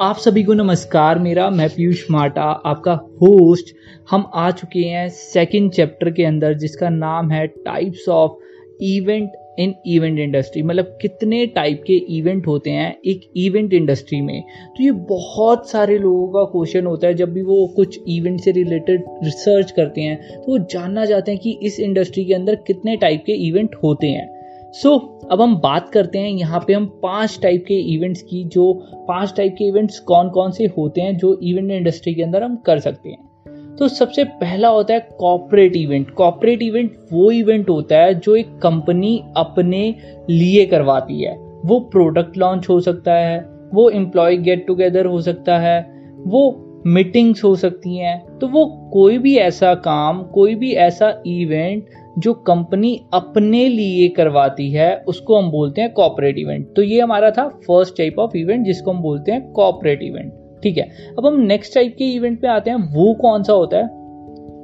आप सभी को नमस्कार, मेरा, मैं पीयूष माटा, आपका होस्ट हम आ चुके हैं सेकंड चैप्टर के अंदर, जिसका नाम है types of event in event industry मतलब कितने टाइप के इवेंट होते हैं एक इवेंट इंडस्ट्री में। तो ये बहुत सारे लोगों का क्वेश्चन होता है, जब भी वो कुछ इवेंट से रिलेटेड रिसर्च करते हैं तो वो जानना चाहते हैं कि इस इंडस्ट्री के अंदर कितने टाइप के इवेंट होते हैं। सो so, अब हम बात करते हैं यहाँ पे हम पाँच टाइप के इवेंट्स की जो पाँच टाइप के इवेंट्स कौन कौन से होते हैं जो इवेंट इंडस्ट्री के अंदर हम कर सकते हैं। तो सबसे पहला होता है कॉपरेट इवेंट कॉपरेट इवेंट वो इवेंट होता है जो एक कंपनी अपने लिए करवाती है। वो प्रोडक्ट लॉन्च हो सकता है वो एम्प्लॉय गेट टुगेदर हो सकता है वो मीटिंग्स हो सकती हैं। तो वो कोई भी ऐसा काम कोई भी ऐसा इवेंट जो कंपनी अपने लिए करवाती है, उसको हम बोलते हैं कॉपरेट इवेंट तो ये हमारा था फ़र्स्ट टाइप ऑफ़ इवेंट जिसको हम बोलते हैं कॉपरेट इवेंट ठीक है? अब हम नेक्स्ट टाइप के इवेंट पे आते हैं। वो कौन सा होता है?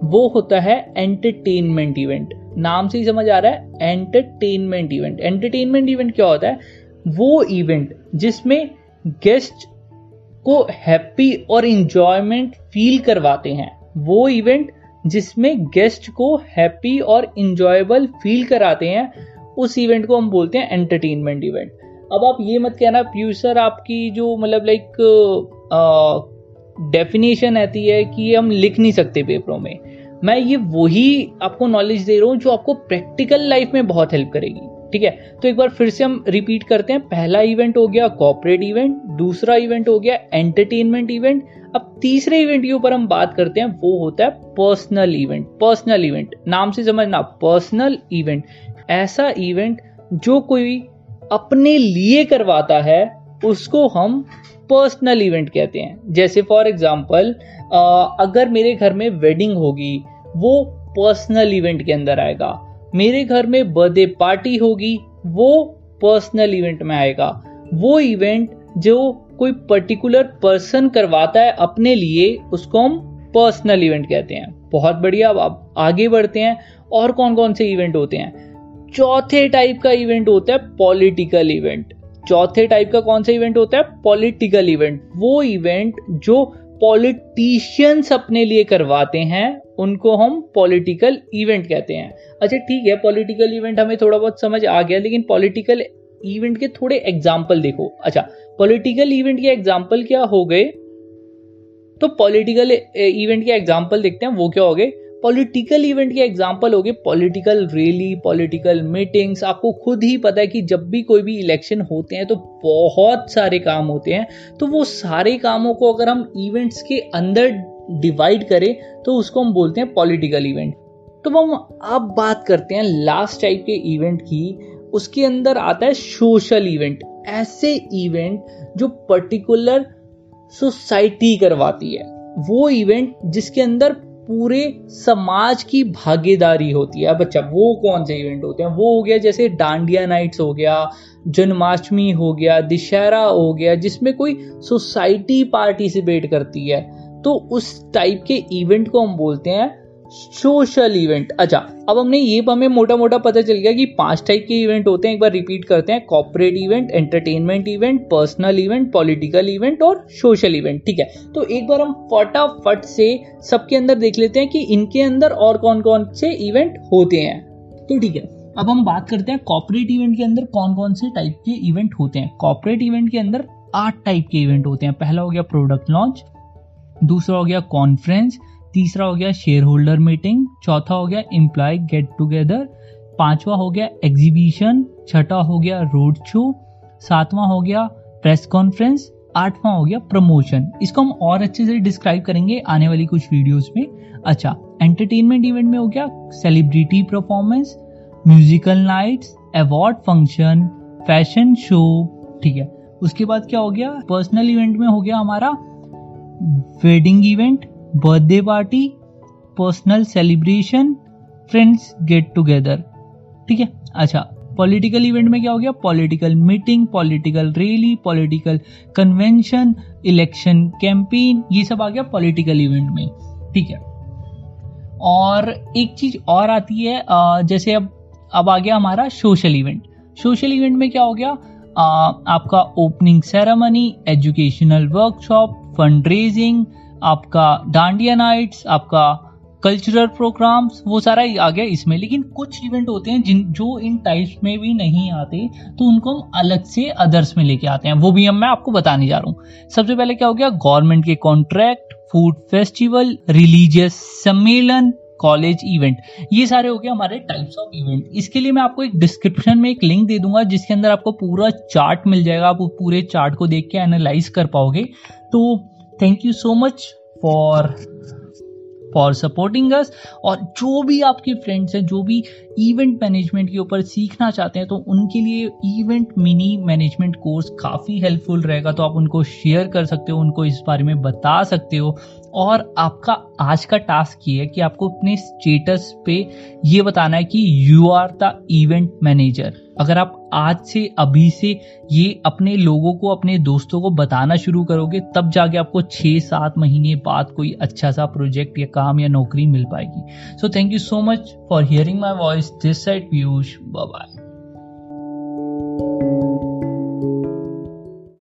वो होता है एंटरटेनमेंट इवेंट नाम से ही समझ आ रहा है एंटरटेनमेंट इवेंट एंटरटेनमेंट इवेंट क्या होता है? वो इवेंट जिसमें गेस्ट को हैप्पी और इंजॉयमेंट फील करवाते हैं। वो इवेंट जिसमें गेस्ट को हैप्पी और इंजॉयबल फील कराते हैं, उस इवेंट को हम बोलते हैं एंटरटेनमेंट इवेंट अब आप ये मत कहना प्यूसर सर आपकी जो मतलब लाइक डेफिनेशन रहती है कि ये हम लिख नहीं सकते पेपरों में. मैं ये वही आपको नॉलेज दे रहा हूँ जो आपको प्रैक्टिकल लाइफ में बहुत हेल्प करेगी. ठीक है? तो एक बार फिर से हम रिपीट करते हैं। पहला इवेंट हो गया कॉपरेट इवेंट दूसरा इवेंट हो गया एंटरटेनमेंट इवेंट अब तीसरे इवेंट के ऊपर हम बात करते हैं, वो होता है पर्सनल इवेंट पर्सनल इवेंट नाम से समझना पर्सनल इवेंट ऐसा इवेंट जो कोई अपने लिए करवाता है, उसको हम पर्सनल इवेंट कहते हैं। जैसे फॉर एग्ज़ाम्पल अगर मेरे घर में वेडिंग होगी, वो पर्सनल इवेंट के अंदर आएगा। मेरे घर में बर्थडे पार्टी होगी, वो पर्सनल इवेंट में आएगा। वो इवेंट जो कोई पर्टिकुलर पर्सन करवाता है अपने लिए, उसको हम पर्सनल इवेंट कहते हैं। बहुत बढ़िया, अब आप आगे बढ़ते हैं और कौन कौन से इवेंट होते हैं। चौथे टाइप का इवेंट होता है पॉलिटिकल इवेंट चौथे टाइप का कौन सा इवेंट होता है? पॉलिटिकल इवेंट वो इवेंट जो पॉलिटिशियंस अपने लिए करवाते हैं, उनको हम पॉलिटिकल इवेंट कहते हैं। अच्छा ठीक है पॉलिटिकल इवेंट हमें थोड़ा बहुत समझ आ गया, लेकिन पॉलिटिकल इवेंट के थोड़े एग्ज़ाम्पल देखो। अच्छा पॉलिटिकल इवेंट के एग्ज़ाम्पल क्या हो गए? तो पॉलिटिकल इवेंट के एग्ज़ाम्पल देखते हैं, वो क्या हो गए? पॉलिटिकल इवेंट के एग्ज़ाम्पल हो गए पॉलिटिकल रैली पॉलिटिकल मीटिंग्स आपको खुद ही पता है कि जब भी कोई भी इलेक्शन होते हैं तो बहुत सारे काम होते हैं। तो वो सारे कामों को अगर हम इवेंट्स के अंदर डिवाइड करें तो उसको हम बोलते हैं पॉलिटिकल इवेंट तो हम अब बात करते हैं लास्ट टाइप के इवेंट की। उसके अंदर आता है सोशल इवेंट ऐसे इवेंट जो पर्टिकुलर सोसाइटी करवाती है। वो इवेंट जिसके अंदर पूरे समाज की भागीदारी होती है। बच्चा वो कौन से इवेंट होते हैं? वो हो गया जैसे डांडिया नाइट्स हो गया, जन्माष्टमी हो गया, दशहरा हो गया, जिसमें कोई सोसाइटी पार्टिसिपेट करती है। तो उस टाइप के इवेंट को हम बोलते हैं सोशल इवेंट अच्छा अब हमने ये हमें मोटा मोटा पता चल गया कि पाँच टाइप के इवेंट होते हैं, एक बार रिपीट करते हैं corporate event entertainment event personal event political event और सोशल इवेंट ठीक है? तो एक बार हम फटाफट से सबके अंदर देख लेते हैं कि इनके अंदर और कौन कौन से इवेंट होते हैं। तो ठीक है, अब हम बात करते हैं कॉपरेट इवेंट के अंदर कौन कौन से टाइप के इवेंट होते हैं। कॉपरेट इवेंट के अंदर आठ टाइप के इवेंट होते हैं। पहला हो गया प्रोडक्ट लॉन्च दूसरा हो गया कॉन्फ्रेंस तीसरा हो गया शेयर होल्डर मीटिंग चौथा हो गया एम्प्लॉय गेट टुगेदर पांचवा हो गया एग्जीबिशन छठा हो गया रोड शो सातवां हो गया प्रेस कॉन्फ्रेंस आठवां हो गया प्रमोशन इसको हम और अच्छे से डिस्क्राइब करेंगे आने वाली कुछ वीडियोस में। अच्छा एंटरटेनमेंट इवेंट में हो गया celebrity performance musical nights award function fashion show ठीक है। उसके बाद क्या हो गया? पर्सनल इवेंट में हो गया हमारा wedding event birthday party personal celebration friends get together ठीक है? अच्छा पॉलिटिकल इवेंट में क्या हो गया? Political meeting political rally political convention election campaign ये सब आ गया पॉलिटिकल इवेंट में। ठीक है? और एक चीज़ और आती है जैसे अब अब आ गया हमारा सोशल इवेंट सोशल इवेंट में क्या हो गया? आपका opening ceremony educational workshop fund raising आपका डांडिया नाइट्स, आपका कल्चरल प्रोग्राम्स, वो सारा आ गया इसमें। लेकिन कुछ इवेंट होते हैं जिन, जो इन टाइप्स में भी नहीं आते तो उनको हम अलग से अदर्स में लेके आते हैं। वो भी हम, मैं आपको बताने जा रहा हूँ। सबसे पहले क्या हो गया? गवर्नमेंट के कॉन्ट्रैक्ट फ़ूड फेस्टिवल रिलीजियस सम्मेलन कॉलेज इवेंट ये सारे हो गए हमारे टाइप्स ऑफ़ इवेंट इसके लिए मैं आपको एक डिस्क्रिप्शन में एक लिंक दे दूँगा, जिसके अंदर आपको पूरा चार्ट मिल जाएगा। आप पूरे चार्ट को देख के एनालाइज कर पाओगे। तो thank you so much for for supporting us और जो भी आपके फ्रेंड्स हैं, जो भी इवेंट मैनेजमेंट के ऊपर सीखना चाहते हैं तो उनके लिए इवेंट मिनी मैनेजमेंट कोर्स काफ़ी हेल्पफुल रहेगा। तो आप उनको शेयर कर सकते हो, उनको इस बारे में बता सकते हो। और आपका आज का टास्क ये है कि आपको अपने स्टेटस पे ये बताना है कि you are the event manager अगर आप आज से, अभी से ये अपने लोगों को, अपने दोस्तों को बताना शुरू करोगे, तब जाके आपको छः सात महीने बाद कोई अच्छा सा प्रोजेक्ट या काम या नौकरी मिल पाएगी. So thank you so much for hearing my voice this side Piyush bye